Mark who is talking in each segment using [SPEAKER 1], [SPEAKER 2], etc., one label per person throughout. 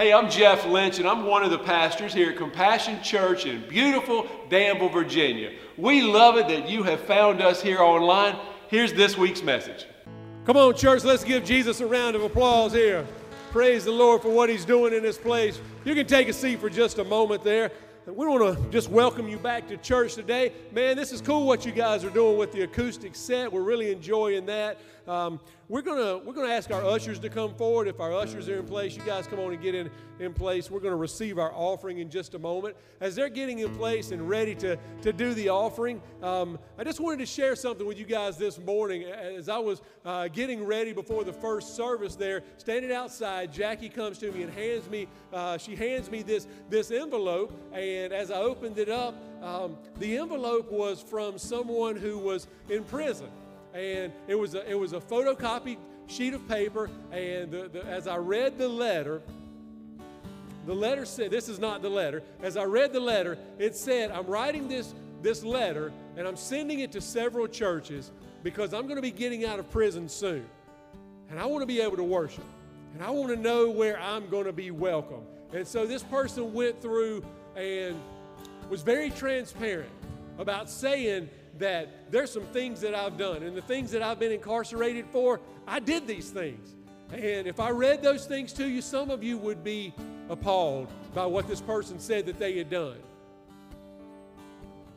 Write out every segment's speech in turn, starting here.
[SPEAKER 1] Hey, I'm Jeff Lynch, and I'm one of the pastors here at Compassion Church in beautiful Danville, Virginia. We love it that you have found us here online. Here's this week's message.
[SPEAKER 2] Come on, church, let's give Jesus a round of applause here. Praise the Lord for what He's doing in this place. You can take a seat for just a moment there. We want to just welcome you back to church today. Man, this is cool what you guys are doing with the acoustic set. We're really enjoying that. Um, we're gonna we're gonna ask our ushers to come forward. If our ushers are in place, you guys come on and get in in place. We're gonna receive our offering in just a moment. As they're getting in place and ready to to do the offering, um, I just wanted to share something with you guys this morning. As I was uh, getting ready before the first service, there standing outside, Jackie comes to me and hands me uh, she hands me this this envelope. And as I opened it up, um, the envelope was from someone who was in prison and it was a, it was a photocopied sheet of paper. And the, the, as I read the letter, the letter said, "This is not the letter." As I read the letter, it said, "I'm writing this this letter, and I'm sending it to several churches because I'm going to be getting out of prison soon, and I want to be able to worship, and I want to know where I'm going to be welcome." And so this person went through and was very transparent about saying that there's some things that I've done, and the things that I've been incarcerated for, I did these things. And if I read those things to you, some of you would be appalled by what this person said that they had done.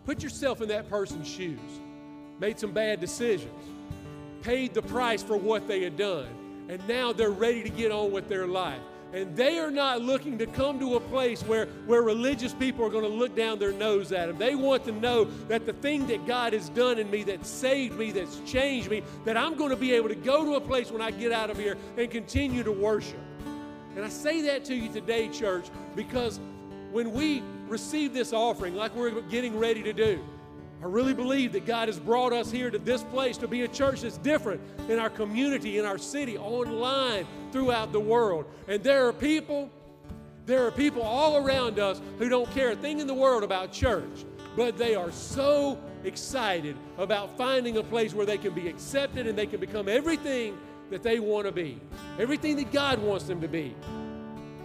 [SPEAKER 2] Put yourself in that person's shoes, made some bad decisions, paid the price for what they had done, and now they're ready to get on with their life. And they are not looking to come to a place where, where religious people are going to look down their nose at them. They want to know that the thing that God has done in me, that saved me, that's changed me, that I'm going to be able to go to a place when I get out of here and continue to worship. And I say that to you today, church, because when we receive this offering, like we're getting ready to do, I really believe that God has brought us here to this place to be a church that's different in our community, in our city, online, throughout the world. And there are people, there are people all around us who don't care a thing in the world about church, but they are so excited about finding a place where they can be accepted and they can become everything that they want to be, everything that God wants them to be.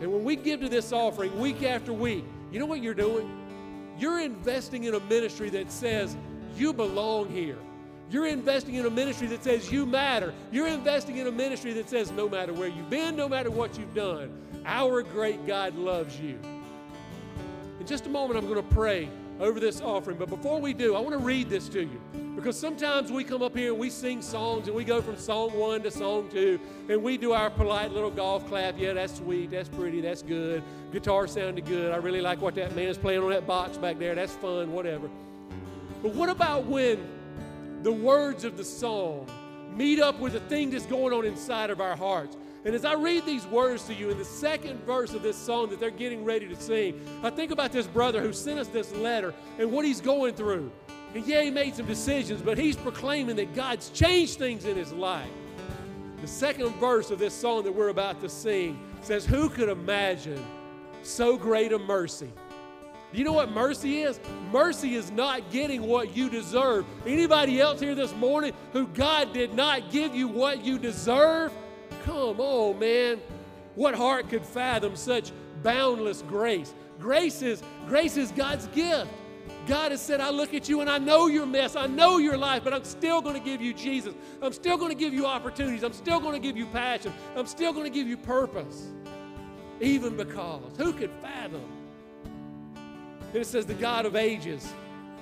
[SPEAKER 2] And when we give to this offering week after week, you know what you're doing? You're investing in a ministry that says you belong here. You're investing in a ministry that says you matter. You're investing in a ministry that says no matter where you've been, no matter what you've done, our great God loves you. In just a moment, I'm going to pray over this offering. But before we do, I want to read this to you. Because sometimes we come up here and we sing songs and we go from song one to song two and we do our polite little golf clap. Yeah, that's sweet, that's pretty, that's good. Guitar sounded good. I really like what that man is playing on that box back there. That's fun, whatever. But what about when the words of the song meet up with the thing that's going on inside of our hearts? And as I read these words to you in the second verse of this song that they're getting ready to sing, I think about this brother who sent us this letter and what he's going through. And yeah, he made some decisions, but he's proclaiming that God's changed things in his life. The second verse of this song that we're about to sing says, Who could imagine so great a mercy? Do you know what mercy is? Mercy is not getting what you deserve. Anybody else here this morning who God did not give you what you deserve? Come on, man. What heart could fathom such boundless grace? Grace is grace is God's gift. God has said, I look at you and I know your mess. I know your life, but I'm still going to give you Jesus. I'm still going to give you opportunities. I'm still going to give you passion. I'm still going to give you purpose. Even because who could fathom? And it says, the God of ages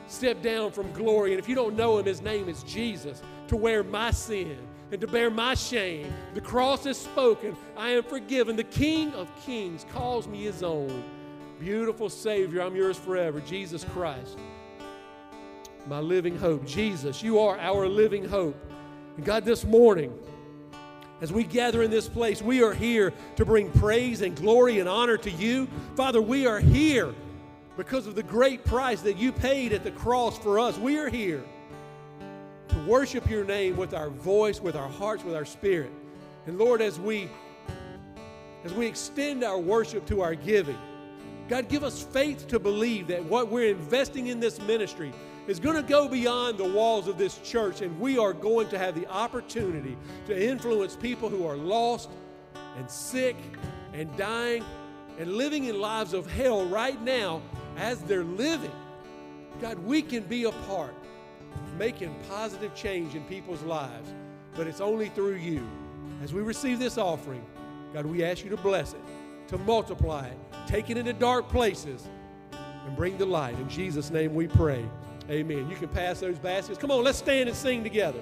[SPEAKER 2] stepped down from glory. And if you don't know him, his name is Jesus to wear my sin and to bear my shame. The cross is spoken. I am forgiven. The King of kings calls me his own. Beautiful Savior, I'm yours forever. Jesus Christ, my living hope. Jesus, you are our living hope. And God, this morning, as we gather in this place, we are here to bring praise and glory and honor to you. Father, we are here because of the great price that you paid at the cross for us. We are here to worship your name with our voice, with our hearts, with our spirit. And Lord, as we as we extend our worship to our giving, God, give us faith to believe that what we're investing in this ministry is going to go beyond the walls of this church, and we are going to have the opportunity to influence people who are lost and sick and dying and living in lives of hell right now as they're living. God, we can be a part making positive change in people's lives, but it's only through you. As we receive this offering, God, we ask you to bless it, to multiply it, take it into dark places, and bring the light. In Jesus' name we pray. Amen. You can pass those baskets. Come on, let's stand and sing together.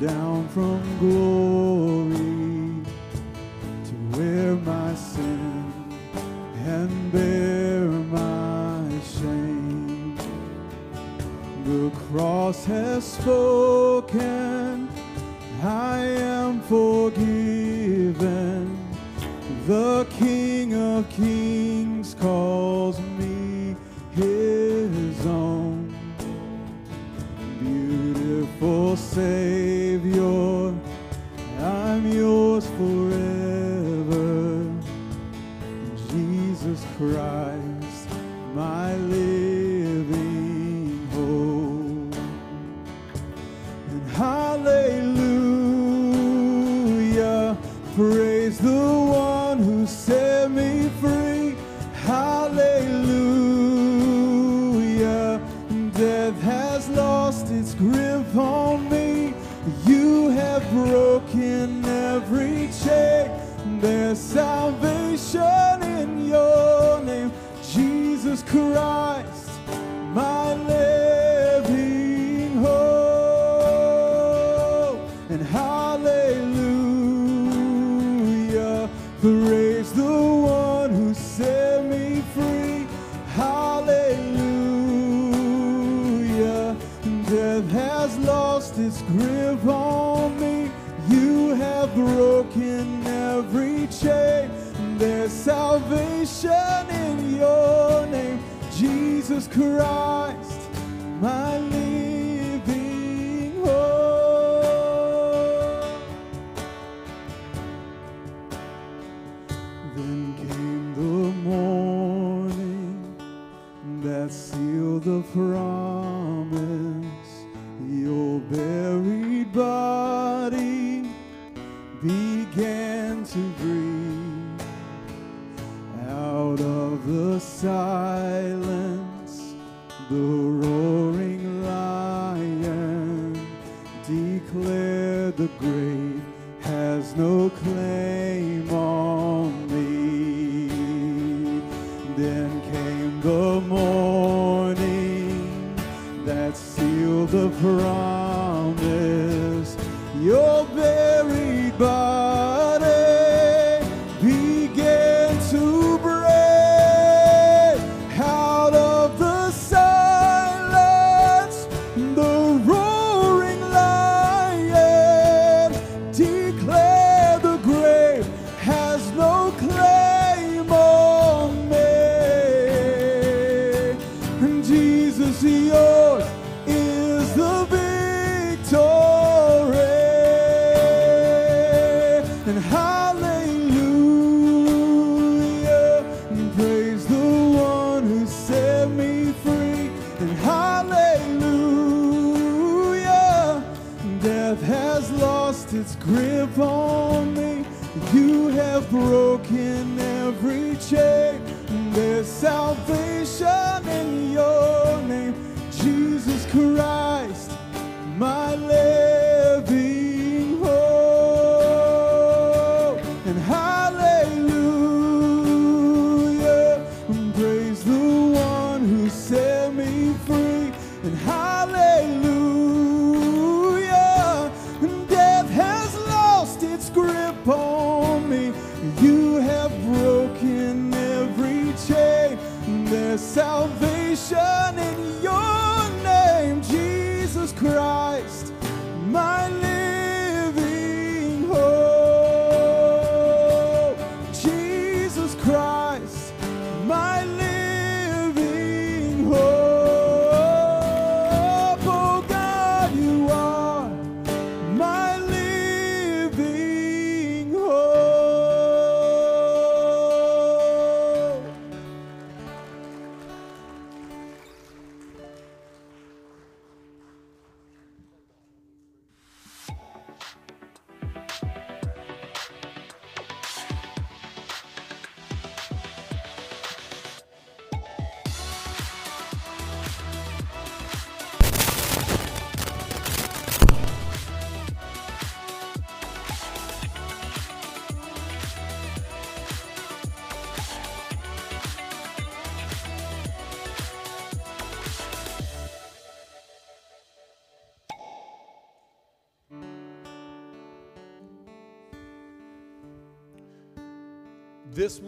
[SPEAKER 3] down from glory to wear my sin and bear my shame. The cross has spoken, I am forgiven, the King of Kings.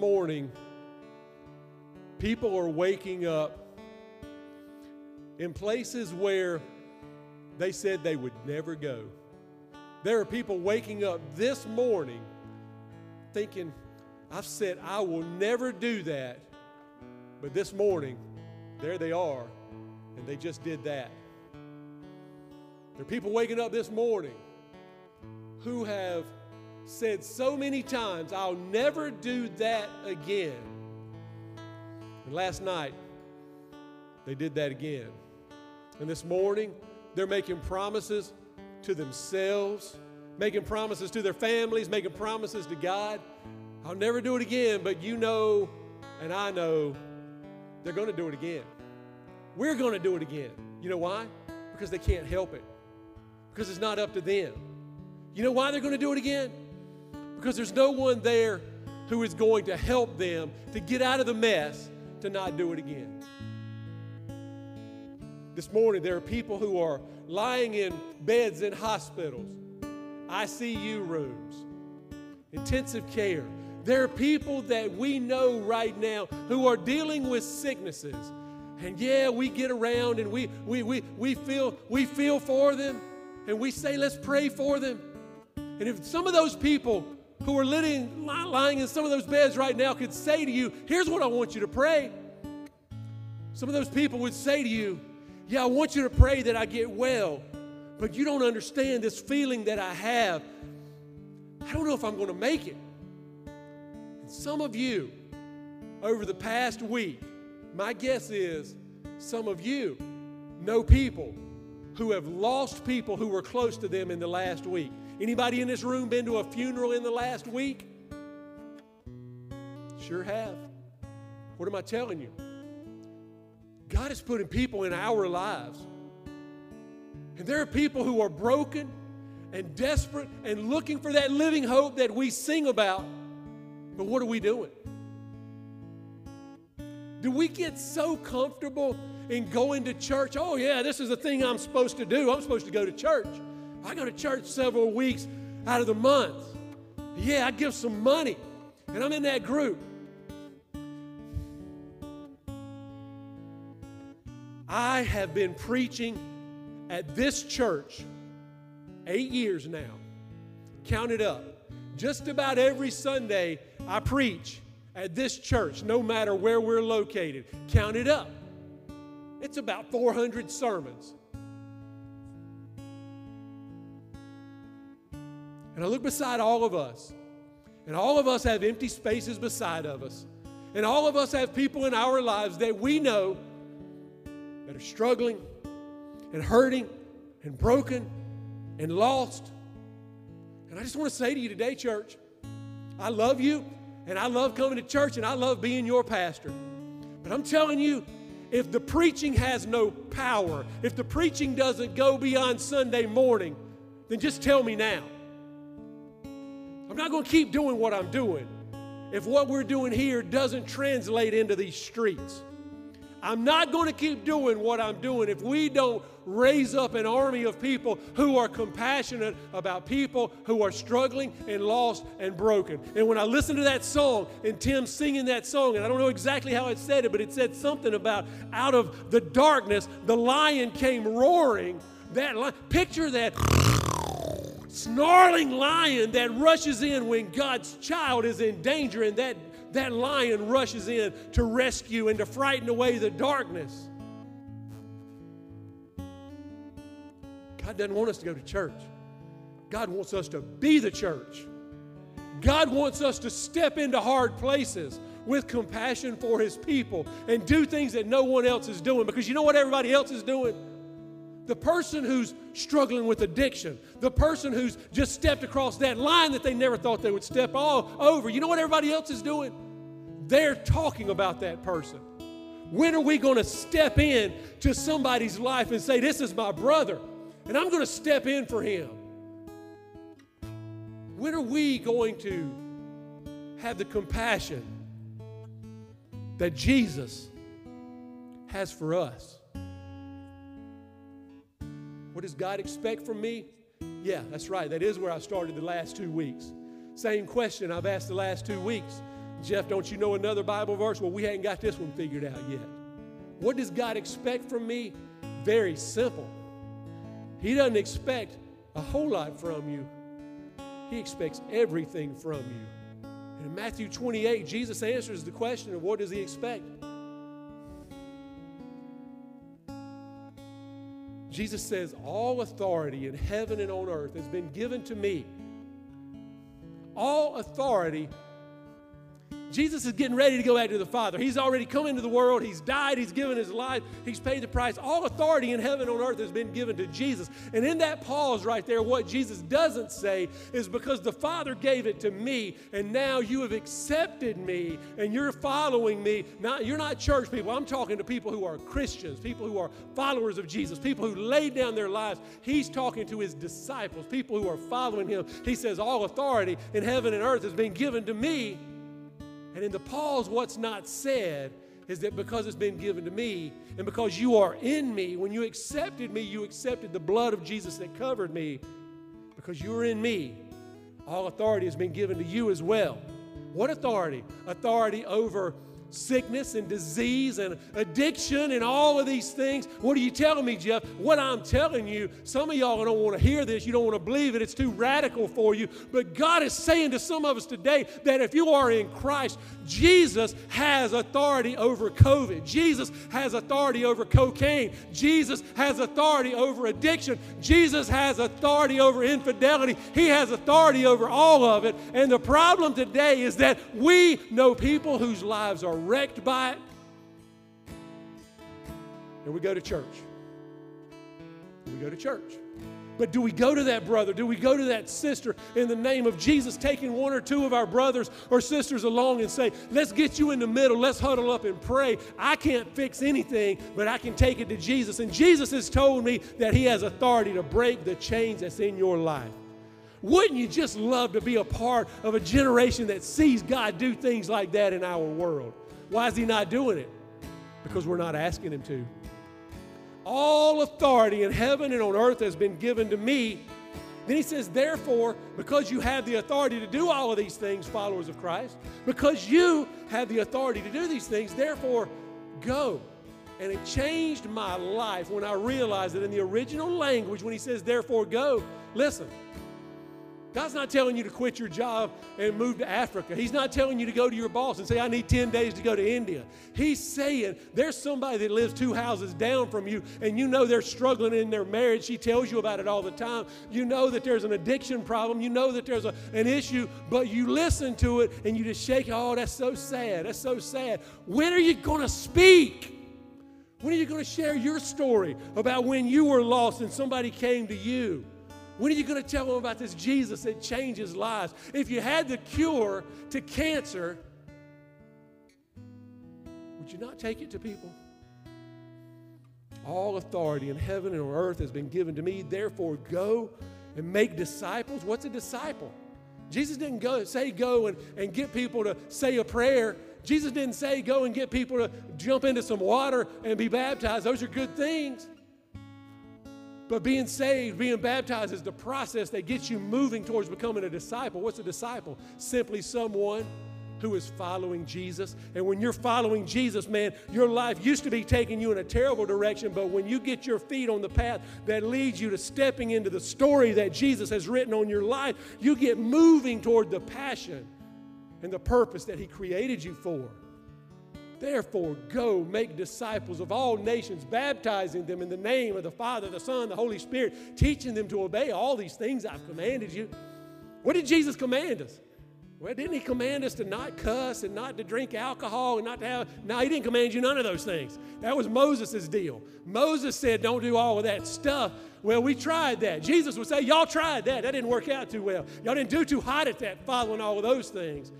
[SPEAKER 3] Morning,
[SPEAKER 2] people are waking up in places where they said they would never go. There are people waking up this morning thinking, I've said I will never do that. But this morning, there they are, and they just did that. There are people waking up this morning who have said so many times, I'll never do that again. And last night, they did that again. And this morning, they're making promises to themselves, making promises to their families, making promises to God. I'll never do it again, but you know, and I know, they're going to do it again. We're going to do it again. You know why? Because they can't help it, because it's not up to them. You know why they're going to do it again? Because there's no one there who is going to help them to get out of the mess to not do it again. This morning, there are people who are lying in beds in hospitals, ICU rooms, intensive care. There are people that we know right now who are dealing with sicknesses. And yeah, we get around and we, we, we, we, feel, we feel for them and we say, let's pray for them. And if some of those people who are living, lying in some of those beds right now could say to you, here's what I want you to pray. Some of those people would say to you, yeah, I want you to pray that I get well, but you don't understand this feeling that I have. I don't know if I'm going to make it. And some of you, over the past week, my guess is some of you know people who have lost people who were close to them in the last week. Anybody in this room been to a funeral in the last week? Sure have. What am I telling you? God is putting people in our lives. And there are people who are broken and desperate and looking for that living hope that we sing about. But what are we doing? Do we get so comfortable in going to church? Oh, yeah, this is the thing I'm supposed to do. I'm supposed to go to church. I go to church several weeks out of the month. Yeah, I give some money, and I'm in that group. I have been preaching at this church eight years now. Count it up. Just about every Sunday, I preach at this church, no matter where we're located. Count it up. It's about 400 sermons. And I look beside all of us, and all of us have empty spaces beside of us. And all of us have people in our lives that we know that are struggling and hurting and broken and lost. And I just want to say to you today, church, I love you and I love coming to church and I love being your pastor. But I'm telling you, if the preaching has no power, if the preaching doesn't go beyond Sunday morning, then just tell me now. I'm not going to keep doing what I'm doing if what we're doing here doesn't translate into these streets. I'm not going to keep doing what I'm doing if we don't raise up an army of people who are compassionate about people who are struggling and lost and broken. And when I listen to that song and Tim singing that song, and I don't know exactly how it said it, but it said something about out of the darkness, the lion came roaring. That li- picture that snarling lion that rushes in when God's child is in danger and that that lion rushes in to rescue and to frighten away the darkness. God doesn't want us to go to church. God wants us to be the church. God wants us to step into hard places with compassion for His people and do things that no one else is doing because you know what everybody else is doing? The person who's struggling with addiction, the person who's just stepped across that line that they never thought they would step all over, you know what everybody else is doing? They're talking about that person. When are we going to step in to somebody's life and say, This is my brother, and I'm going to step in for him? When are we going to have the compassion that Jesus has for us? What does God expect from me? Yeah, that's right. That is where I started the last two weeks. Same question I've asked the last two weeks. Jeff, don't you know another Bible verse? Well, we hadn't got this one figured out yet. What does God expect from me? Very simple. He doesn't expect a whole lot from you, He expects everything from you. And in Matthew 28, Jesus answers the question of what does He expect? Jesus says, All authority in heaven and on earth has been given to me. All authority Jesus is getting ready to go back to the Father. He's already come into the world. He's died. He's given his life. He's paid the price. All authority in heaven and on earth has been given to Jesus. And in that pause right there, what Jesus doesn't say is because the Father gave it to me, and now you have accepted me and you're following me. Not, you're not church people. I'm talking to people who are Christians, people who are followers of Jesus, people who laid down their lives. He's talking to his disciples, people who are following him. He says, All authority in heaven and earth has been given to me. And in the pause, what's not said is that because it's been given to me and because you are in me, when you accepted me, you accepted the blood of Jesus that covered me. Because you are in me, all authority has been given to you as well. What authority? Authority over sickness and disease and addiction and all of these things. What are you telling me, Jeff? What I'm telling you, some of y'all don't want to hear this. You don't want to believe it. It's too radical for you. But God is saying to some of us today that if you are in Christ, Jesus has authority over COVID. Jesus has authority over cocaine. Jesus has authority over addiction. Jesus has authority over infidelity. He has authority over all of it. And the problem today is that we know people whose lives are wrecked by it. And we go to church. We go to church. But do we go to that brother? Do we go to that sister in the name of Jesus, taking one or two of our brothers or sisters along and say, let's get you in the middle, let's huddle up and pray? I can't fix anything, but I can take it to Jesus. And Jesus has told me that He has authority to break the chains that's in your life. Wouldn't you just love to be a part of a generation that sees God do things like that in our world? Why is He not doing it? Because we're not asking Him to. All authority in heaven and on earth has been given to me. Then he says, therefore, because you have the authority to do all of these things, followers of Christ, because you have the authority to do these things, therefore, go. And it changed my life when I realized that in the original language, when he says, therefore, go, listen, God's not telling you to quit your job and move to Africa. He's not telling you to go to your boss and say, I need 10 days to go to India. He's saying there's somebody that lives two houses down from you and you know they're struggling in their marriage. She tells you about it all the time. You know that there's an addiction problem. You know that there's a, an issue, but you listen to it and you just shake, oh, that's so sad. That's so sad. When are you going to speak? When are you going to share your story about when you were lost and somebody came to you? When are you going to tell them about this Jesus that changes lives? If you had the cure to cancer, would you not take it to people? All authority in heaven and on earth has been given to me. Therefore, go and make disciples. What's a disciple? Jesus didn't go say go and, and get people to say a prayer. Jesus didn't say go and get people to jump into some water and be baptized. Those are good things. But being saved, being baptized is the process that gets you moving towards becoming a disciple. What's a disciple? Simply someone who is following Jesus. And when you're following Jesus, man, your life used to be taking you in a terrible direction, but when you get your feet on the path that leads you to stepping into the story that Jesus has written on your life, you get moving toward the passion and the purpose that He created you for. Therefore, go make disciples of all nations, baptizing them in the name of the Father, the Son, the Holy Spirit, teaching them to obey all these things I've commanded you. What did Jesus command us? Well, didn't he command us to not cuss and not to drink alcohol and not to have. No, he didn't command you none of those things. That was Moses' deal. Moses said, don't do all of that stuff. Well, we tried that. Jesus would say, Y'all tried that. That didn't work out too well. Y'all didn't do too hot at that, following all of those things.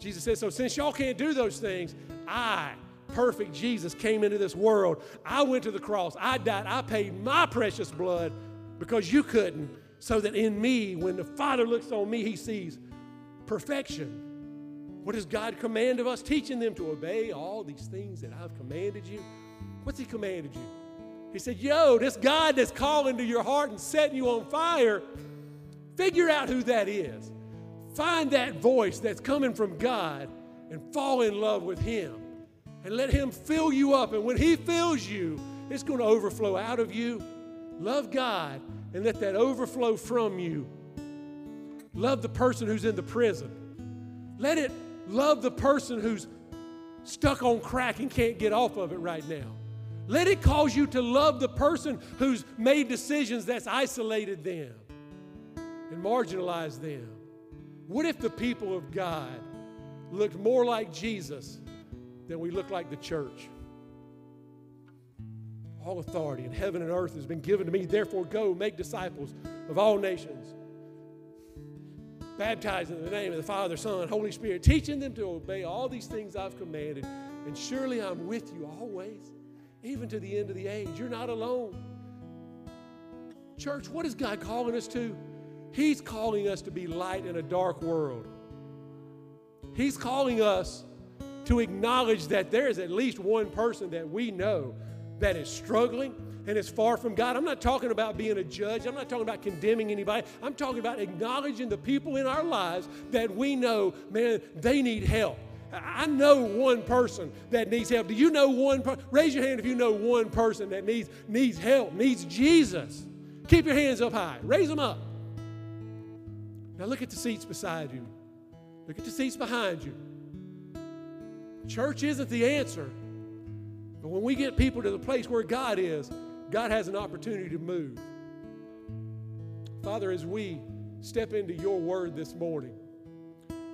[SPEAKER 2] Jesus said, So since y'all can't do those things, I, perfect Jesus, came into this world. I went to the cross. I died. I paid my precious blood because you couldn't, so that in me, when the Father looks on me, he sees perfection. What does God command of us? Teaching them to obey all these things that I've commanded you. What's He commanded you? He said, Yo, this God that's calling to your heart and setting you on fire, figure out who that is. Find that voice that's coming from God and fall in love with Him. And let Him fill you up. And when He fills you, it's going to overflow out of you. Love God and let that overflow from you Love the person who's in the prison. Let it love the person who's stuck on crack and can't get off of it right now. Let it cause you to love the person who's made decisions that's isolated them and marginalized them. What if the people of God looked more like Jesus than we look like the church? All authority in heaven and earth has been given to me. Therefore, go make disciples of all nations baptizing them in the name of the Father, Son, Holy Spirit, teaching them to obey all these things I've commanded. And surely I'm with you always, even to the end of the age. You're not alone. Church, what is God calling us to? He's calling us to be light in a dark world. He's calling us to acknowledge that there is at least one person that we know that is struggling and is far from God. I'm not talking about being a judge. I'm not talking about condemning anybody. I'm talking about acknowledging the people in our lives that we know, man, they need help. I know one person that needs help. Do you know one? Per- Raise your hand if you know one person that needs needs help, needs Jesus. Keep your hands up high. Raise them up. Now look at the seats beside you. Look at the seats behind you. Church isn't the answer. But when we get people to the place where God is, God has an opportunity to move. Father, as we step into your word this morning,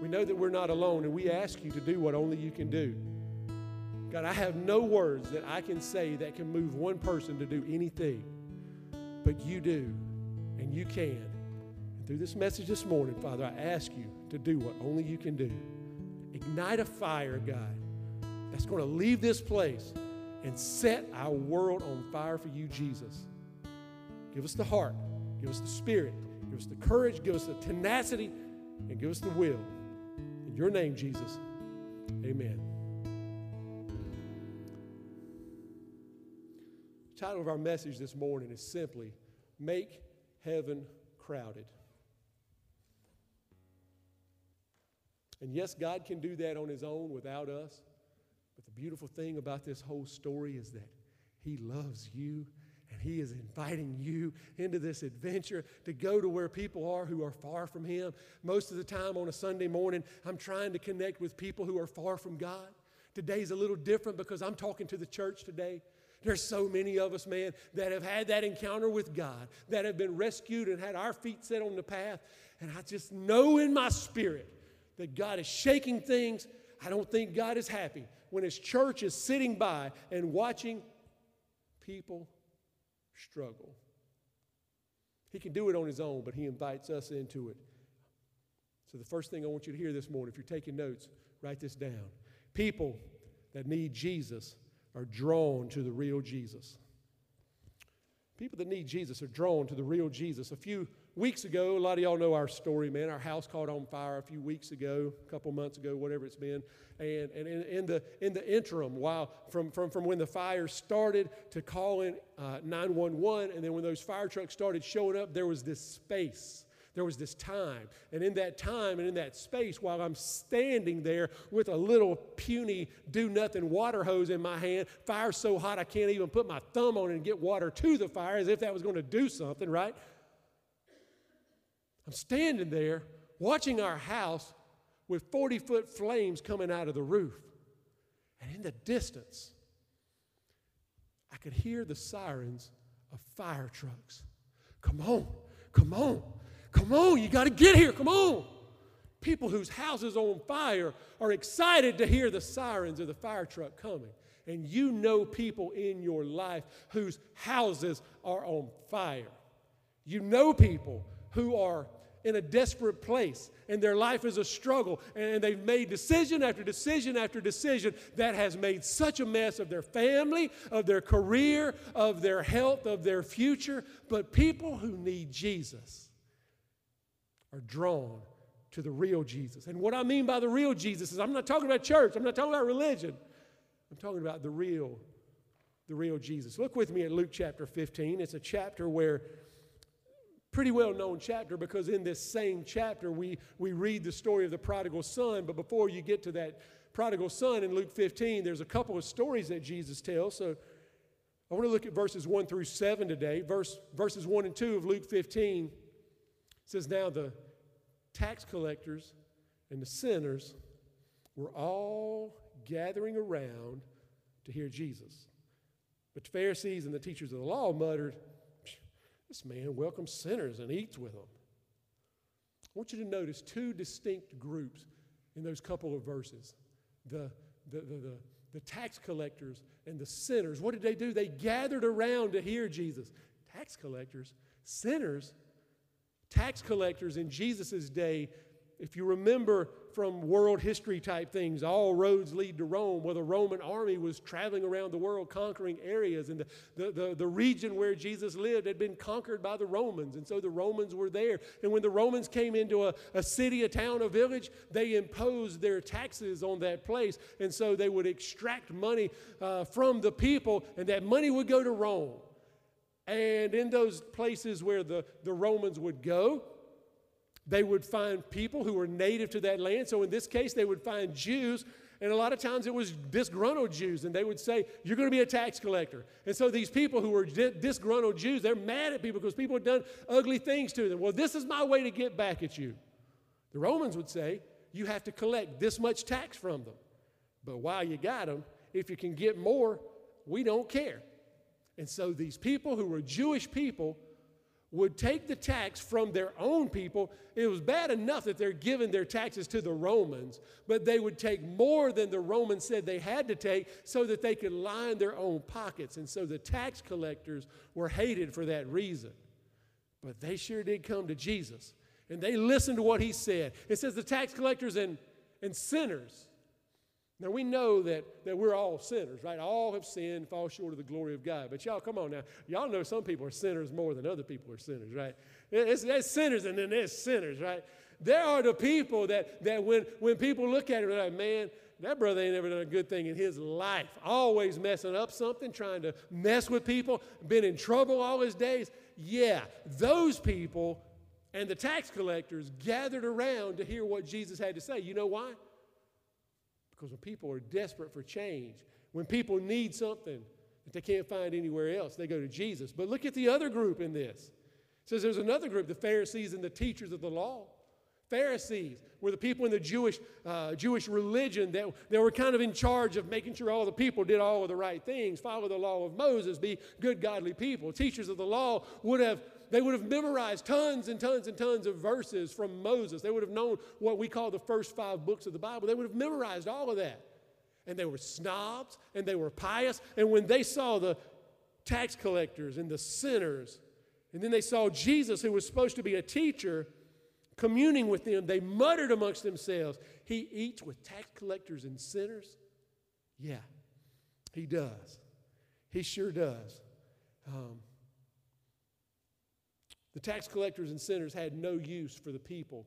[SPEAKER 2] we know that we're not alone and we ask you to do what only you can do. God, I have no words that I can say that can move one person to do anything, but you do, and you can. Through this message this morning, Father, I ask you to do what only you can do. Ignite a fire, God, that's going to leave this place and set our world on fire for you, Jesus. Give us the heart, give us the spirit, give us the courage, give us the tenacity, and give us the will. In your name, Jesus, amen. The title of our message this morning is simply Make Heaven Crowded. And yes, God can do that on His own without us. But the beautiful thing about this whole story is that He loves you and He is inviting you into this adventure to go to where people are who are far from Him. Most of the time on a Sunday morning, I'm trying to connect with people who are far from God. Today's a little different because I'm talking to the church today. There's so many of us, man, that have had that encounter with God, that have been rescued and had our feet set on the path. And I just know in my spirit that God is shaking things. I don't think God is happy when his church is sitting by and watching people struggle. He can do it on his own, but he invites us into it. So, the first thing I want you to hear this morning, if you're taking notes, write this down. People that need Jesus are drawn to the real Jesus. People that need Jesus are drawn to the real Jesus. A few weeks ago, a lot of y'all know our story, man. Our house caught on fire a few weeks ago, a couple months ago, whatever it's been. And, and in, in the, in the interim, while from, from, from when the fire started to calling uh, 911, and then when those fire trucks started showing up, there was this space there was this time. And in that time and in that space, while I'm standing there with a little puny, do nothing water hose in my hand, fire so hot I can't even put my thumb on it and get water to the fire as if that was going to do something, right? I'm standing there watching our house with 40 foot flames coming out of the roof. And in the distance, I could hear the sirens of fire trucks. Come on, come on, come on, you got to get here, come on. People whose houses are on fire are excited to hear the sirens of the fire truck coming. And you know people in your life whose houses are on fire. You know people who are in a desperate place and their life is a struggle and they've made decision after decision after decision that has made such a mess of their family, of their career, of their health, of their future. But people who need Jesus are drawn to the real Jesus. And what I mean by the real Jesus is I'm not talking about church, I'm not talking about religion. I'm talking about the real the real Jesus. Look with me at Luke chapter 15. It's a chapter where pretty well known chapter because in this same chapter we, we read the story of the prodigal son. But before you get to that prodigal son in Luke 15, there's a couple of stories that Jesus tells. So I want to look at verses 1 through 7 today. Verse, verses 1 and 2 of Luke 15 says, Now the tax collectors and the sinners were all gathering around to hear Jesus. But the Pharisees and the teachers of the law muttered, this man welcomes sinners and eats with them. I want you to notice two distinct groups in those couple of verses the, the, the, the, the tax collectors and the sinners. What did they do? They gathered around to hear Jesus. Tax collectors, sinners, tax collectors in Jesus' day if you remember from world history type things, all roads lead to Rome. Well, the Roman army was traveling around the world conquering areas, and the, the, the, the, region where Jesus lived had been conquered by the Romans, and so the Romans were there. And when the Romans came into a, a city, a town, a village, they imposed their taxes on that place, and so they would extract money uh, from the people, and that money would go to Rome. And in those places where the, the Romans would go, they would find people who were native to that land. So in this case, they would find Jews. And a lot of times it was disgruntled Jews, and they would say, You're going to be a tax collector. And so these people who were disgruntled Jews, they're mad at people because people had done ugly things to them. Well, this is my way to get back at you. The Romans would say, You have to collect this much tax from them. But while you got them, if you can get more, we don't care. And so these people who were Jewish people would take the tax from their own people. It was bad enough that they're giving their taxes to the Romans, but they would take more than the Romans said they had to take so that they could line their own pockets. And so the tax collectors were hated for that reason. But they sure did come to Jesus and they listened to what he said. It says the tax collectors and, and sinners now we know that, that we're all sinners, right? All have sinned, fall short of the glory of God. But y'all, come on now. Y'all know some people are sinners more than other people are sinners, right? It's, there's sinners and then there's sinners, right? There are the people that, that when, when people look at it, they're like, man, that brother ain't ever done a good thing in his life. Always messing up something, trying to mess with people, been in trouble all his days. Yeah, those people and the tax collectors gathered around to hear what Jesus had to say. You know why? Because when people are desperate for change, when people need something that they can't find anywhere else, they go to Jesus. But look at the other group in this. It says there's another group, the Pharisees and the teachers of the law. Pharisees were the people in the Jewish, uh, Jewish religion that, that were kind of in charge of making sure all the people did all of the right things, follow the law of Moses, be good, godly people. Teachers of the law would have they would have memorized tons and tons and tons of verses from Moses. They would have known what we call the first five books of the Bible. They would have memorized all of that. And they were snobs and they were pious. And when they saw the tax collectors and the sinners And then they saw Jesus, who was supposed to be a teacher, communing with them. They muttered amongst themselves, He eats with tax collectors and sinners. Yeah, he does. He sure does. Um, the tax collectors and sinners had no use for the people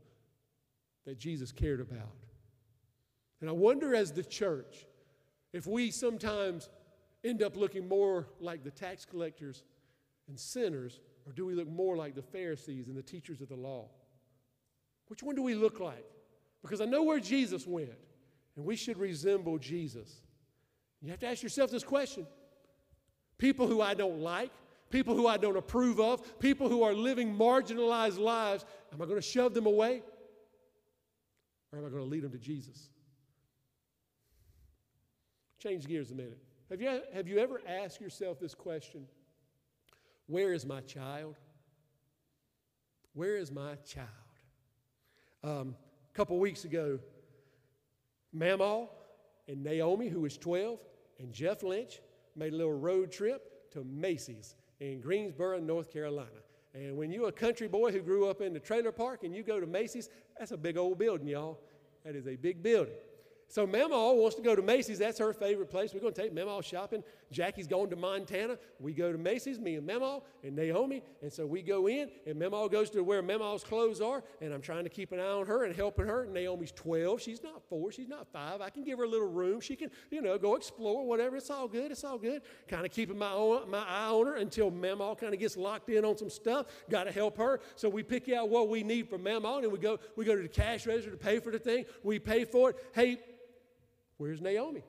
[SPEAKER 2] that Jesus cared about. And I wonder, as the church, if we sometimes end up looking more like the tax collectors and sinners, or do we look more like the Pharisees and the teachers of the law? Which one do we look like? Because I know where Jesus went, and we should resemble Jesus. You have to ask yourself this question people who I don't like, people who I don't approve of, people who are living marginalized lives, am I going to shove them away? Or am I going to lead them to Jesus? Change gears a minute. Have you, have you ever asked yourself this question? Where is my child? Where is my child? Um, a couple weeks ago, Mamaw and Naomi, who was 12, and Jeff Lynch made a little road trip to Macy's in Greensboro, North Carolina. And when you're a country boy who grew up in the trailer park and you go to Macy's, that's a big old building, y'all. That is a big building. So Mamaw wants to go to Macy's. That's her favorite place. We're going to take Mamaw shopping. Jackie's going to Montana. We go to Macy's, me and Mamaw and Naomi. And so we go in, and Mamaw goes to where Mamaw's clothes are. And I'm trying to keep an eye on her and helping her. Naomi's 12. She's not four. She's not five. I can give her a little room. She can, you know, go explore, whatever. It's all good. It's all good. Kind of keeping my, own, my eye on her until Mamaw kind of gets locked in on some stuff. Got to help her. So we pick out what we need for Mamaw, and we go, we go to the cash register to pay for the thing. We pay for it. Hey, Where's Naomi?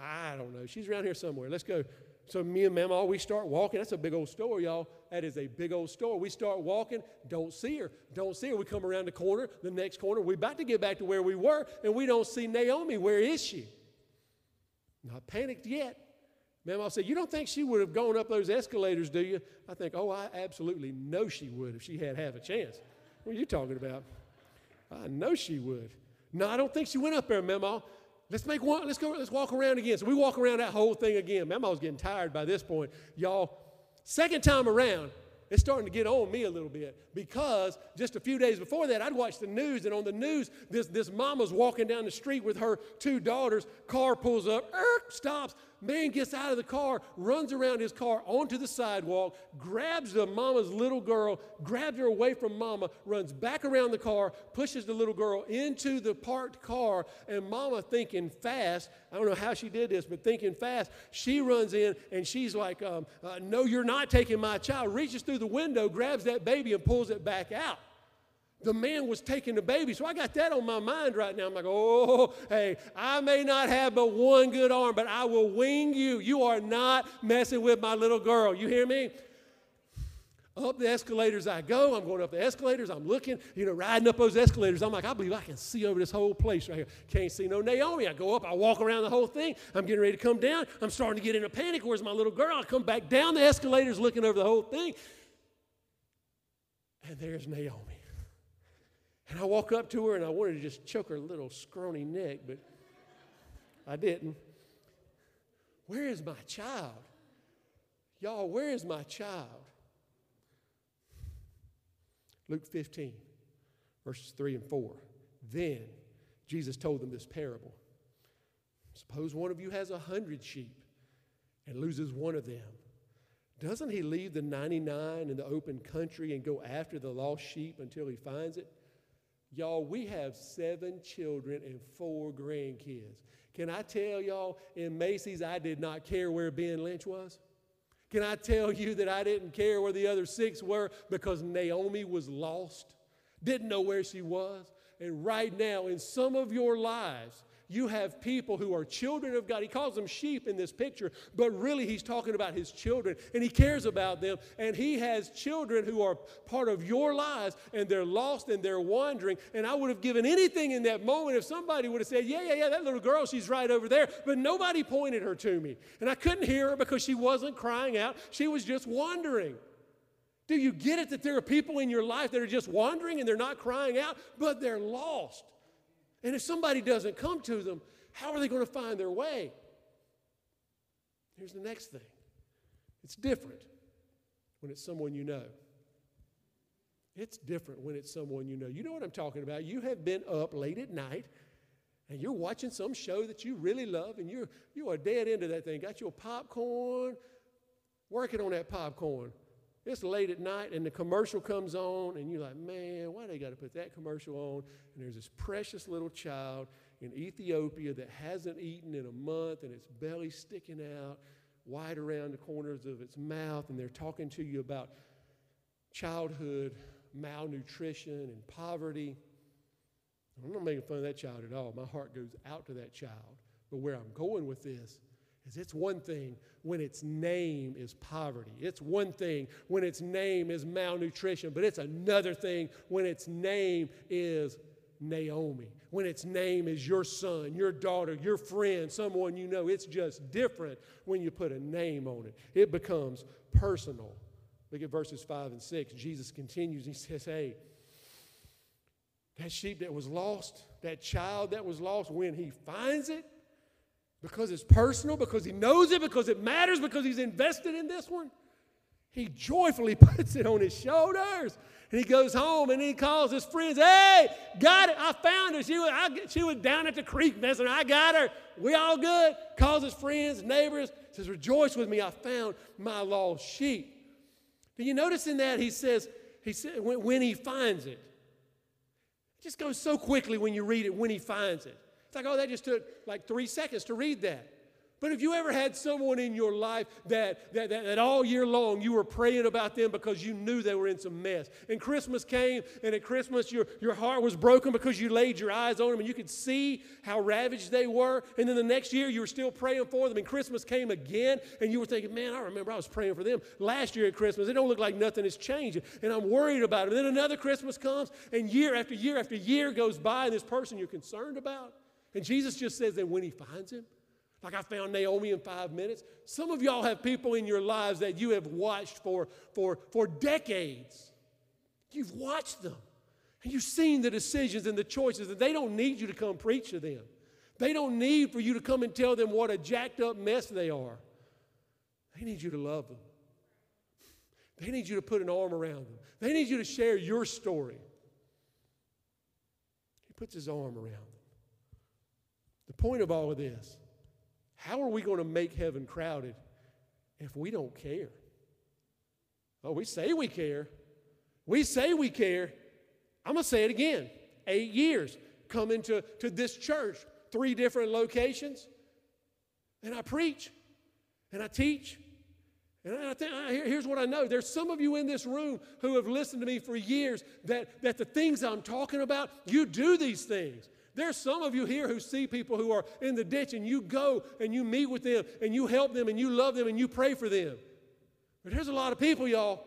[SPEAKER 2] I don't know. She's around here somewhere. Let's go. So me and Mama, we start walking. That's a big old store, y'all. That is a big old store. We start walking, don't see her. Don't see her. We come around the corner, the next corner. We're about to get back to where we were, and we don't see Naomi. Where is she? Not panicked yet. Mama said, You don't think she would have gone up those escalators, do you? I think, Oh, I absolutely know she would if she had half a chance. What are you talking about? I know she would. No, I don't think she went up there, Mama. Let's make one, let's go, let's walk around again. So we walk around that whole thing again. Man, I was getting tired by this point. Y'all, second time around, it's starting to get on me a little bit because just a few days before that, I'd watched the news, and on the news, this, this mama's walking down the street with her two daughters. Car pulls up, er, stops. Man gets out of the car, runs around his car onto the sidewalk, grabs the mama's little girl, grabs her away from mama, runs back around the car, pushes the little girl into the parked car, and mama thinking fast, I don't know how she did this, but thinking fast, she runs in and she's like, um, uh, No, you're not taking my child, reaches through the window, grabs that baby, and pulls it back out the man was taking the baby. So I got that on my mind right now. I'm like, oh, hey, I may not have but one good arm, but I will wing you. You are not messing with my little girl. You hear me? Up the escalators I go. I'm going up the escalators. I'm looking, you know, riding up those escalators. I'm like, I believe I can see over this whole place right here. Can't see no Naomi. I go up. I walk around the whole thing. I'm getting ready to come down. I'm starting to get in a panic. Where's my little girl? I come back down the escalators looking over the whole thing. And there's Naomi. And I walk up to her and I wanted to just choke her little scrawny neck, but I didn't. Where is my child? Y'all, where is my child? Luke 15, verses 3 and 4. Then Jesus told them this parable. Suppose one of you has a hundred sheep and loses one of them. Doesn't he leave the 99 in the open country and go after the lost sheep until he finds it? Y'all, we have seven children and four grandkids. Can I tell y'all, in Macy's, I did not care where Ben Lynch was? Can I tell you that I didn't care where the other six were because Naomi was lost? Didn't know where she was? And right now, in some of your lives, you have people who are children of God. He calls them sheep in this picture, but really he's talking about his children and he cares about them. And he has children who are part of your lives and they're lost and they're wandering. And I would have given anything in that moment if somebody would have said, Yeah, yeah, yeah, that little girl, she's right over there. But nobody pointed her to me. And I couldn't hear her because she wasn't crying out, she was just wandering. Do you get it that there are people in your life that are just wandering and they're not crying out, but they're lost? And if somebody doesn't come to them, how are they going to find their way? Here's the next thing it's different. when it's someone you know. It's different when it's someone you know. You know what I'm talking about. You have been up late at night and you're watching some show that you really love and you're, you are dead into that thing. Got your popcorn, working on that popcorn. It's late at night and the commercial comes on and you're like, man, why they got to put that commercial on? And there's this precious little child in Ethiopia that hasn't eaten in a month and its belly sticking out wide around the corners of its mouth and they're talking to you about childhood malnutrition and poverty. I'm not making fun of that child at all. My heart goes out to that child. But where I'm going with this is it's one thing when its name is poverty. It's one thing when its name is malnutrition, but it's another thing when its name is Naomi. When its name is your son, your daughter, your friend, someone you know. It's just different when you put a name on it. It becomes personal. Look at verses 5 and 6. Jesus continues. He says, Hey, that sheep that was lost, that child that was lost, when he finds it, because it's personal, because he knows it, because it matters, because he's invested in this one, he joyfully puts it on his shoulders. And he goes home and he calls his friends, Hey, got it. I found her. She was, I, she was down at the creek messing. I got her. We all good. Calls his friends, neighbors, says, Rejoice with me. I found my lost sheep. Do you notice in that he says, he said, when, when he finds it, it just goes so quickly when you read it, when he finds it. It's like, oh, that just took like three seconds to read that. But if you ever had someone in your life that, that, that, that, all year long you were praying about them because you knew they were in some mess, and Christmas came, and at Christmas your, your heart was broken because you laid your eyes on them and you could see how ravaged they were, and then the next year you were still praying for them, and Christmas came again, and you were thinking, man, I remember I was praying for them last year at Christmas. It don't look like nothing is changing, and I'm worried about it. And then another Christmas comes, and year after year after year goes by, and this person you're concerned about, and Jesus just says that when he finds him, like I found Naomi in five minutes. Some of y'all have people in your lives that you have watched for, for, for decades. You've watched them. And you've seen the decisions and the choices, and they don't need you to come preach to them. They don't need for you to come and tell them what a jacked up mess they are. They need you to love them. They need you to put an arm around them. They need you to share your story. He puts his arm around them. The point of all of this how are we going to make heaven crowded if we don't care? Oh, we say we care. We say we care. I'm going to say it again. Eight years coming to, to this church, three different locations, and I preach and I teach. And I think, here's what I know. There's some of you in this room who have listened to me for years that, that the things I'm talking about, you do these things. There's some of you here who see people who are in the ditch and you go and you meet with them and you help them and you love them and you pray for them. But there's a lot of people, y'all.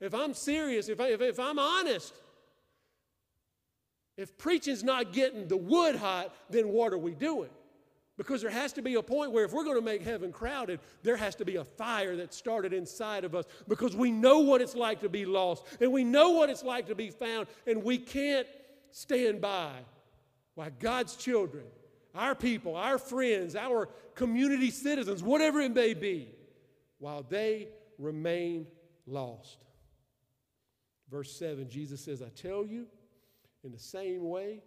[SPEAKER 2] If I'm serious, if, I, if, if I'm honest, if preaching's not getting the wood hot, then what are we doing? Because there has to be a point where if we're going to make heaven crowded, there has to be a fire that started inside of us because we know what it's like to be lost and we know what it's like to be found, and we can't stand by why God's children, our people, our friends, our community citizens, whatever it may be, while they remain lost. Verse 7, Jesus says, I tell you, in the same way,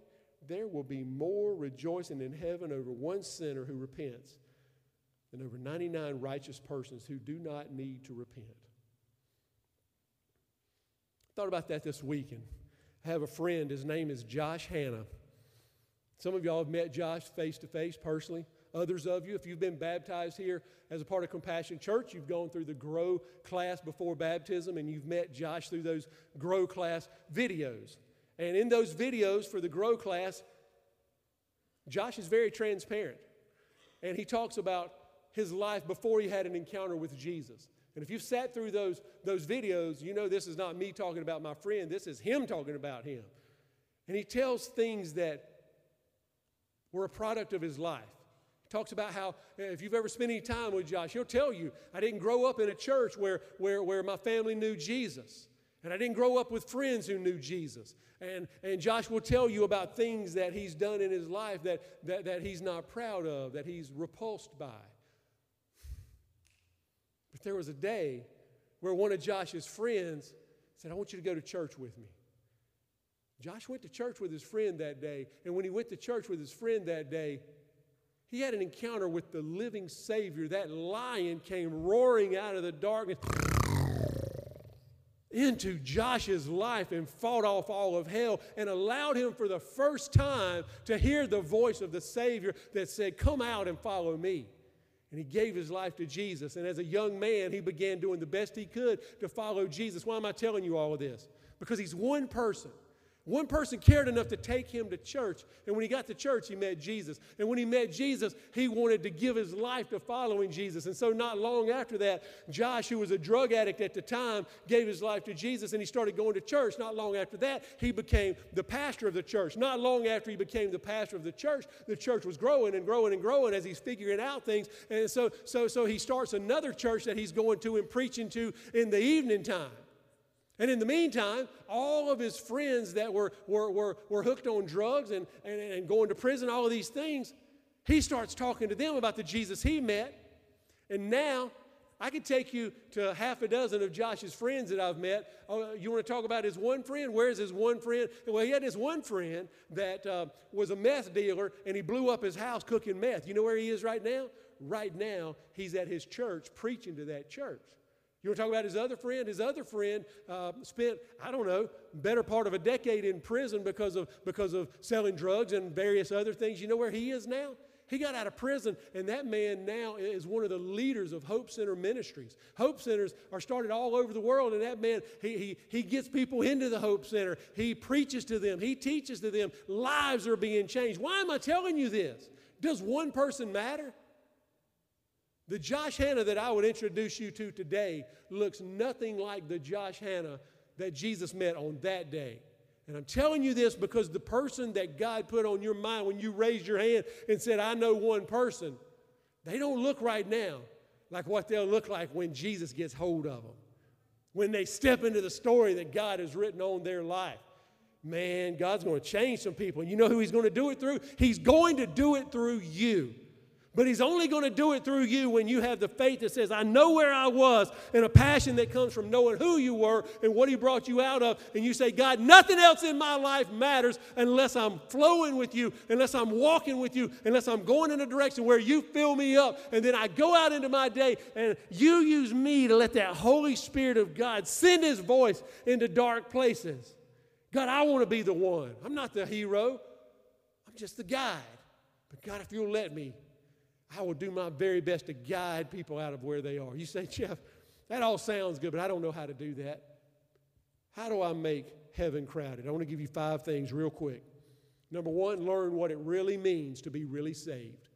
[SPEAKER 2] there will be more rejoicing in heaven over one sinner who repents than over 99 righteous persons who do not need to repent. I thought about that this week, and I have a friend, his name is Josh Hanna. Some of y'all have met Josh face to face personally. Others of you, if you've been baptized here as a part of Compassion Church, you've gone through the Grow class before baptism and you've met Josh through those Grow class videos. And in those videos for the Grow class, Josh is very transparent. And he talks about his life before he had an encounter with Jesus. And if you've sat through those, those videos, you know this is not me talking about my friend, this is him talking about him. And he tells things that were a product of his life. He talks about how, eh, if you've ever spent any time with Josh, he'll tell you, I didn't grow up in a church where, where, where my family knew Jesus. And I didn't grow up with friends who knew Jesus. And, and Josh will tell you about things that he's done in his life that, that, that he's not proud of, that he's repulsed by. But there was a day where one of Josh's friends said, I want you to go to church with me. Josh went to church with his friend that day, and when he went to church with his friend that day, he had an encounter with the living Savior. That lion came roaring out of the darkness into Josh's life and fought off all of hell and allowed him for the first time to hear the voice of the Savior that said, Come out and follow me. And he gave his life to Jesus. And as a young man, he began doing the best he could to follow Jesus. Why am I telling you all of this? Because he's one person one person cared enough to take him to church. And when he got to church, he met Jesus. And when he met Jesus, he wanted to give his life to following Jesus. And so, not long after that, Josh, who was a drug addict at the time, gave his life to Jesus and he started going to church. Not long after that, he became the pastor of the church. Not long after he became the pastor of the church, the church was growing and growing and growing as he's figuring out things. And so, so, so he starts another church that he's going to and preaching to in the evening time. And in the meantime, all of his friends that were, were, were, were hooked on drugs and, and, and going to prison, all of these things, he starts talking to them about the Jesus he met. And now, I could take you to half a dozen of Josh's friends that I've met. Oh, you want to talk about his one friend? Where's his one friend? Well, he had this one friend that uh, was a meth dealer and he blew up his house cooking meth. You know where he is right now? Right now, he's at his church preaching to that church. You want to talk about his other friend? His other friend uh, spent, I don't know, better part of a decade in prison because of, because of selling drugs and various other things. You know where he is now? He got out of prison, and that man now is one of the leaders of Hope Center Ministries. Hope Centers are started all over the world, and that man, he, he, he gets people into the Hope Center. He preaches to them, he teaches to them. Lives are being changed. Why am I telling you this? Does one person matter? The Josh Hanna that I would introduce you to today looks nothing like the Josh Hanna that Jesus met on that day. And I'm telling you this because the person that God put on your mind when you raised your hand and said, I know one person, they don't look right now like what they'll look like when Jesus gets hold of them. When they step into the story that God has written on their life. Man, God's going to change some people. And you know who He's going to do it through? He's going to do it through you. But he's only going to do it through you when you have the faith that says, I know where I was, and a passion that comes from knowing who you were and what he brought you out of. And you say, God, nothing else in my life matters unless I'm flowing with you, unless I'm walking with you, unless I'm going in a direction where you fill me up. And then I go out into my day and you use me to let that Holy Spirit of God send his voice into dark places. God, I want to be the one. I'm not the hero, I'm just the guide. But God, if you'll let me, I will do my very best to guide people out of where they are. You say, Jeff, that all sounds good, but I don't know how to do that. How do I make heaven crowded? I want to give you five things real quick. Number one, learn what it really means to be really saved.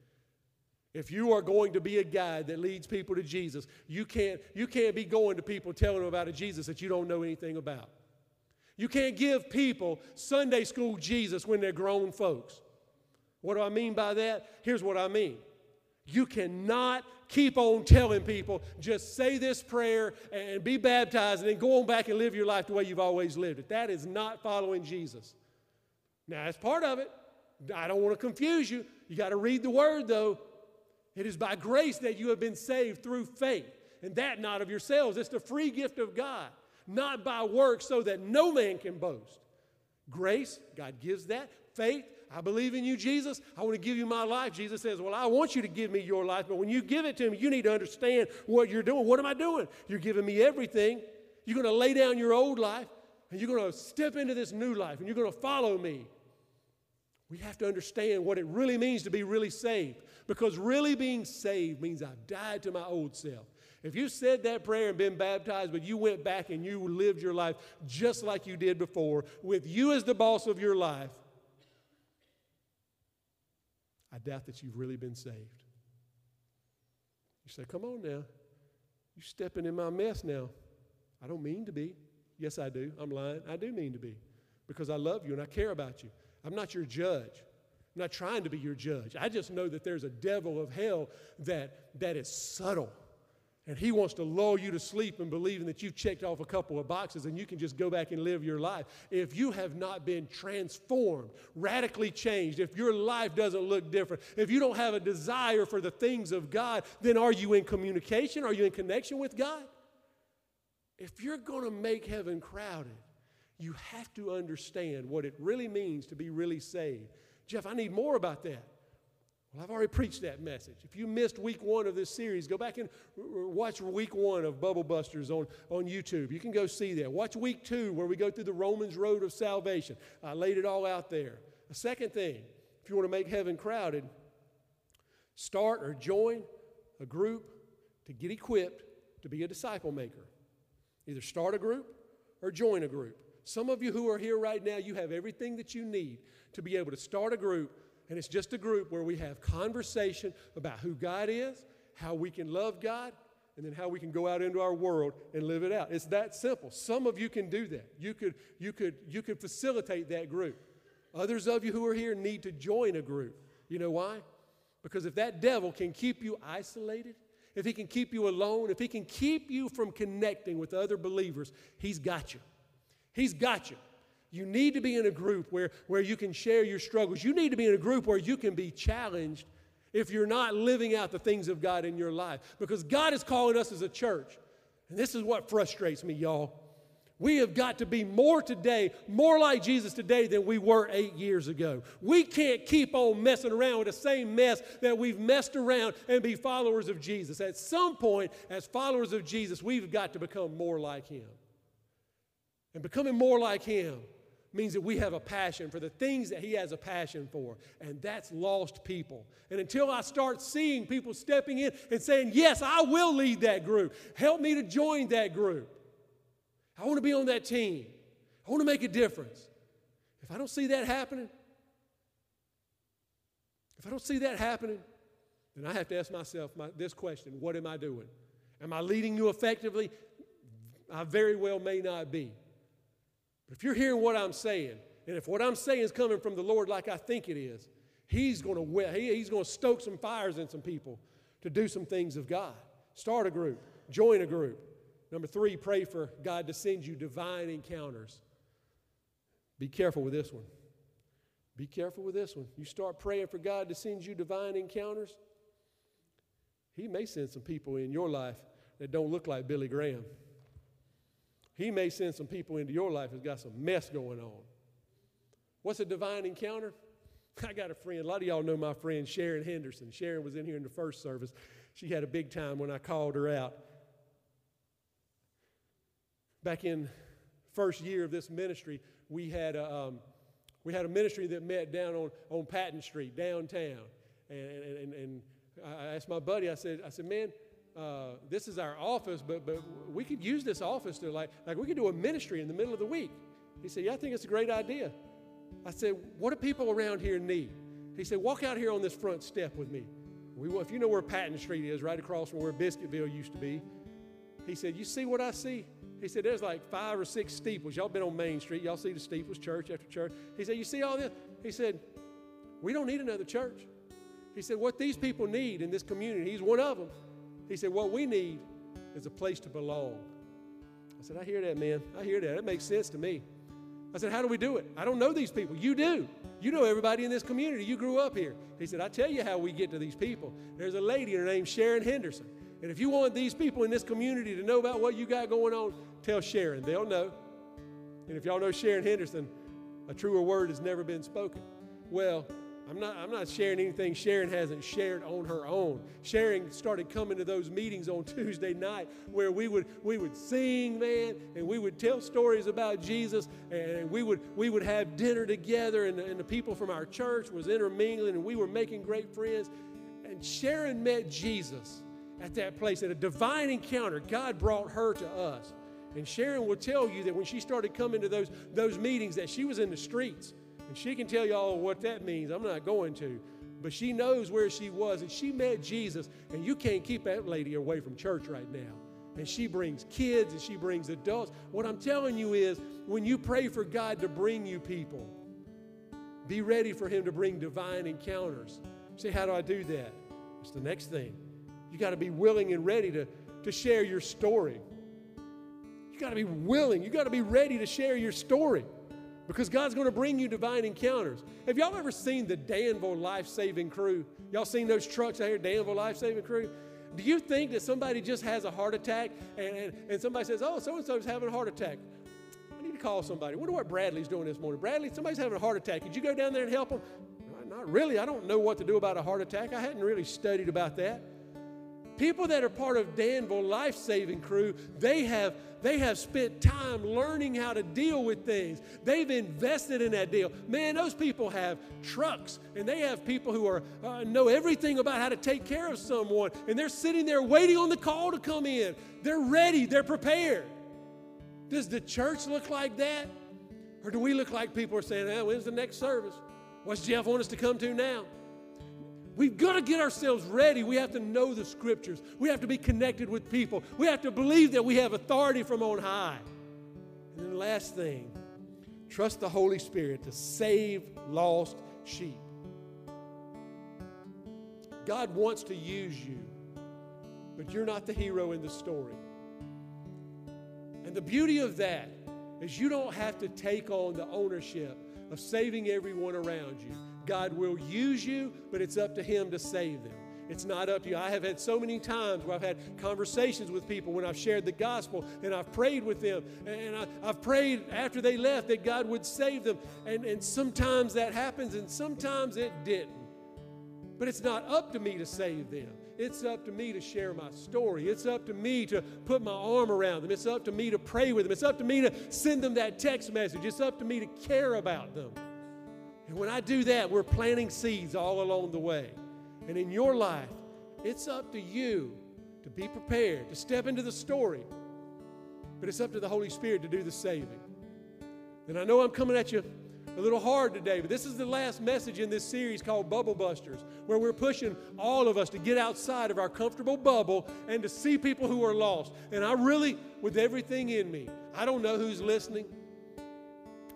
[SPEAKER 2] If you are going to be a guide that leads people to Jesus, you can't, you can't be going to people telling them about a Jesus that you don't know anything about. You can't give people Sunday school Jesus when they're grown folks. What do I mean by that? Here's what I mean you cannot keep on telling people, just say this prayer and be baptized and then go on back and live your life the way you've always lived it. That is not following Jesus. Now, that's part of it. I don't want to confuse you. You got to read the word, though. It is by grace that you have been saved through faith, and that not of yourselves. It's the free gift of God, not by works, so that no man can boast. Grace, God gives that. Faith, I believe in you, Jesus. I want to give you my life. Jesus says, Well, I want you to give me your life, but when you give it to me, you need to understand what you're doing. What am I doing? You're giving me everything. You're going to lay down your old life, and you're going to step into this new life, and you're going to follow me. We have to understand what it really means to be really saved. Because really being saved means I've died to my old self. If you said that prayer and been baptized, but you went back and you lived your life just like you did before, with you as the boss of your life, I doubt that you've really been saved. You say, Come on now. You're stepping in my mess now. I don't mean to be. Yes, I do. I'm lying. I do mean to be because I love you and I care about you. I'm not your judge. I'm not trying to be your judge. I just know that there's a devil of hell that, that is subtle and he wants to lull you to sleep and believing that you've checked off a couple of boxes and you can just go back and live your life. If you have not been transformed, radically changed, if your life doesn't look different, if you don't have a desire for the things of God, then are you in communication? Are you in connection with God? If you're going to make heaven crowded, you have to understand what it really means to be really saved. Jeff, I need more about that. Well, I've already preached that message. If you missed week one of this series, go back and watch week one of Bubble Busters on, on YouTube. You can go see that. Watch week two, where we go through the Romans road of salvation. I laid it all out there. The second thing, if you want to make heaven crowded, start or join a group to get equipped to be a disciple maker. Either start a group or join a group. Some of you who are here right now, you have everything that you need to be able to start a group, and it's just a group where we have conversation about who God is, how we can love God, and then how we can go out into our world and live it out. It's that simple. Some of you can do that. You could, you could, you could facilitate that group. Others of you who are here need to join a group. You know why? Because if that devil can keep you isolated, if he can keep you alone, if he can keep you from connecting with other believers, he's got you. He's got you. You need to be in a group where, where you can share your struggles. You need to be in a group where you can be challenged if you're not living out the things of God in your life. Because God is calling us as a church. And this is what frustrates me, y'all. We have got to be more today, more like Jesus today than we were eight years ago. We can't keep on messing around with the same mess that we've messed around and be followers of Jesus. At some point, as followers of Jesus, we've got to become more like Him. And becoming more like Him means that we have a passion for the things that He has a passion for, and that's lost people. And until I start seeing people stepping in and saying, Yes, I will lead that group, help me to join that group. I want to be on that team, I want to make a difference. If I don't see that happening, if I don't see that happening, then I have to ask myself my, this question What am I doing? Am I leading you effectively? I very well may not be. But if you're hearing what I'm saying, and if what I'm saying is coming from the Lord like I think it is, He's going to he, He's going to stoke some fires in some people to do some things of God. Start a group, join a group. Number three, pray for God to send you divine encounters. Be careful with this one. Be careful with this one. You start praying for God to send you divine encounters, He may send some people in your life that don't look like Billy Graham. He may send some people into your life that's got some mess going on. What's a divine encounter? I got a friend. A lot of y'all know my friend Sharon Henderson. Sharon was in here in the first service. She had a big time when I called her out. Back in first year of this ministry, we had a, um, we had a ministry that met down on, on Patton Street, downtown. And, and, and, and I asked my buddy, I said, I said, man, uh, this is our office, but, but we could use this office to like, like we could do a ministry in the middle of the week. He said, yeah, I think it's a great idea. I said, what do people around here need? He said, walk out here on this front step with me. We, if you know where Patton Street is, right across from where Biscuitville used to be, he said, you see what I see? He said, there's like five or six steeples. Y'all been on Main Street. Y'all see the steeples, church after church. He said, you see all this? He said, we don't need another church. He said, what these people need in this community, he's one of them, he said, What we need is a place to belong. I said, I hear that, man. I hear that. That makes sense to me. I said, How do we do it? I don't know these people. You do. You know everybody in this community. You grew up here. He said, I tell you how we get to these people. There's a lady, her name's Sharon Henderson. And if you want these people in this community to know about what you got going on, tell Sharon. They'll know. And if y'all know Sharon Henderson, a truer word has never been spoken. Well, I'm not, I'm not sharing anything Sharon hasn't shared on her own. Sharon started coming to those meetings on Tuesday night where we would, we would sing, man, and we would tell stories about Jesus, and we would, we would have dinner together, and the, and the people from our church was intermingling, and we were making great friends. And Sharon met Jesus at that place at a divine encounter. God brought her to us. And Sharon will tell you that when she started coming to those, those meetings that she was in the streets. And she can tell y'all what that means. I'm not going to. But she knows where she was, and she met Jesus, and you can't keep that lady away from church right now. And she brings kids and she brings adults. What I'm telling you is when you pray for God to bring you people, be ready for Him to bring divine encounters. Say, how do I do that? It's the next thing. You got to be willing and ready to, to share your story. You got to be willing. You got to be ready to share your story because God's going to bring you divine encounters. Have y'all ever seen the Danville Life Saving Crew? Y'all seen those trucks out here, Danville Life Saving Crew? Do you think that somebody just has a heart attack and, and, and somebody says, oh, so and so's having a heart attack? I need to call somebody. I wonder what Bradley's doing this morning. Bradley, somebody's having a heart attack. Could you go down there and help them? Not really. I don't know what to do about a heart attack. I hadn't really studied about that. People that are part of Danville Life Saving Crew, they have they have spent time learning how to deal with things. They've invested in that deal. Man, those people have trucks and they have people who are uh, know everything about how to take care of someone and they're sitting there waiting on the call to come in. They're ready, they're prepared. Does the church look like that? Or do we look like people are saying, hey, when's the next service? What's Jeff want us to come to now? We've got to get ourselves ready. We have to know the scriptures. We have to be connected with people. We have to believe that we have authority from on high. And then the last thing, trust the Holy Spirit to save lost sheep. God wants to use you, but you're not the hero in the story. And the beauty of that is you don't have to take on the ownership of saving everyone around you. God will use you, but it's up to Him to save them. It's not up to you. I have had so many times where I've had conversations with people when I've shared the gospel and I've prayed with them. And I, have prayed after they left that God would save them. And, and sometimes that happens and sometimes it didn't. But it's not up to me to save them. It's up to me to share my story. It's up to me to put my arm around them. It's up to me to pray with them. It's up to me to send them that text message. It's up to me to care about them. And when I do that, we're planting seeds all along the way. And in your life, it's up to you to be prepared, to step into the story. But it's up to the Holy Spirit to do the saving. And I know I'm coming at you a little hard today, but this is the last message in this series called Bubble Busters, where we're pushing all of us to get outside of our comfortable bubble and to see people who are lost. And I really, with everything in me, I don't know who's listening.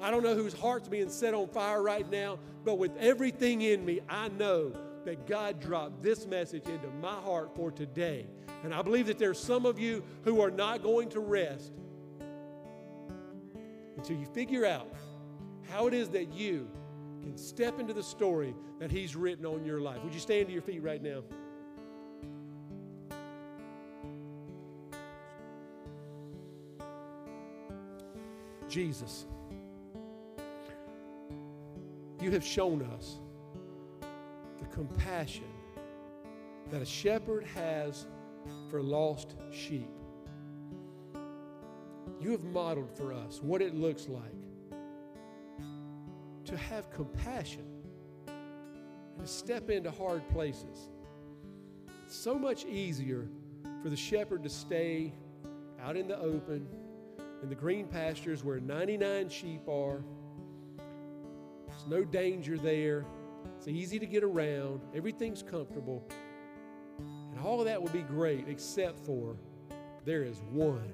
[SPEAKER 2] I don't know whose heart's being set on fire right now, but with everything in me, I know that God dropped this message into my heart for today. And I believe that there's some of you who are not going to rest until you figure out how it is that you can step into the story that He's written on your life. Would you stand to your feet right now? Jesus you have shown us the compassion that a shepherd has for lost sheep. You have modeled for us what it looks like to have compassion and to step into hard places. It's so much easier for the shepherd to stay out in the open in the green pastures where 99 sheep are there's no danger there. It's easy to get around. Everything's comfortable. And all of that would be great, except for there is one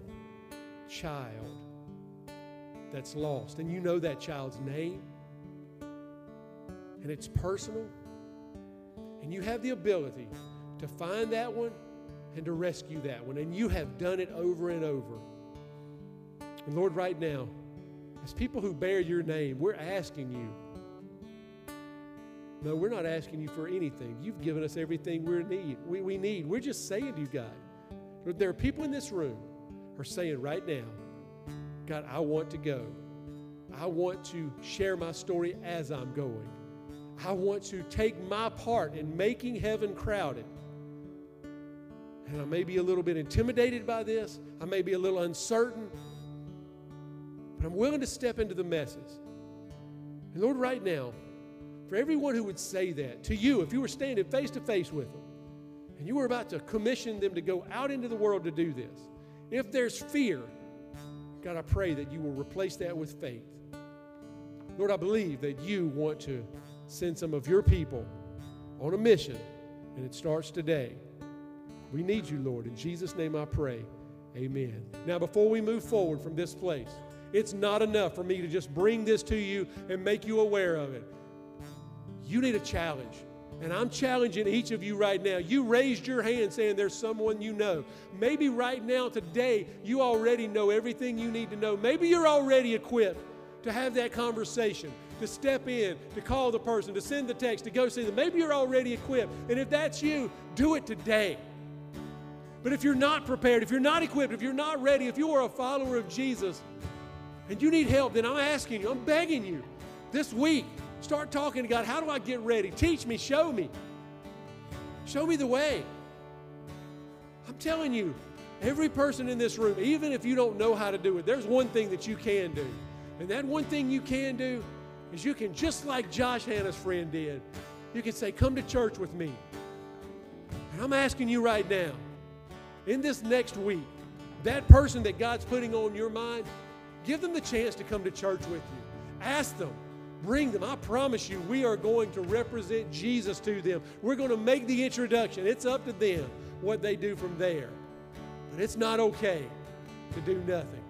[SPEAKER 2] child that's lost. And you know that child's name. And it's personal. And you have the ability to find that one and to rescue that one. And you have done it over and over. And Lord, right now, as people who bear your name, we're asking you no, we're not asking you for anything. You've given us everything we need. We, we need. We're just saying to you, God, there are people in this room are saying right now, God, I want to go. I want to share my story as I'm going. I want to take my part in making heaven crowded. And I may be a little bit intimidated by this. I may be a little uncertain. But I'm willing to step into the messes. And Lord, right now, for everyone who would say that to you, if you were standing face to face with them and you were about to commission them to go out into the world to do this, if there's fear, God, I pray that you will replace that with faith. Lord, I believe that you want to send some of your people on a mission, and it starts today. We need you, Lord. In Jesus' name I pray. Amen. Now, before we move forward from this place, it's not enough for me to just bring this to you and make you aware of it. You need a challenge. And I'm challenging each of you right now. You raised your hand saying there's someone you know. Maybe right now, today, you already know everything you need to know. Maybe you're already equipped to have that conversation, to step in, to call the person, to send the text, to go see them. Maybe you're already equipped. And if that's you, do it today. But if you're not prepared, if you're not equipped, if you're not ready, if you are a follower of Jesus and you need help, then I'm asking you, I'm begging you this week, start talking to God. How do I get ready? Teach me, show me. Show me the way. I'm telling you, every person in this room, even if you don't know how to do it, there's one thing that you can do. And that one thing you can do is you can, just like Josh Hanna's friend did, you can say, Come to church with me. And I'm asking you right now, in this next week, that person that God's putting on your mind, give them the chance to come to church with you. Ask them, bring them. I promise you, we are going to represent Jesus to them. We're going to make the introduction. It's up to them what they do from there. But it's not okay to do nothing.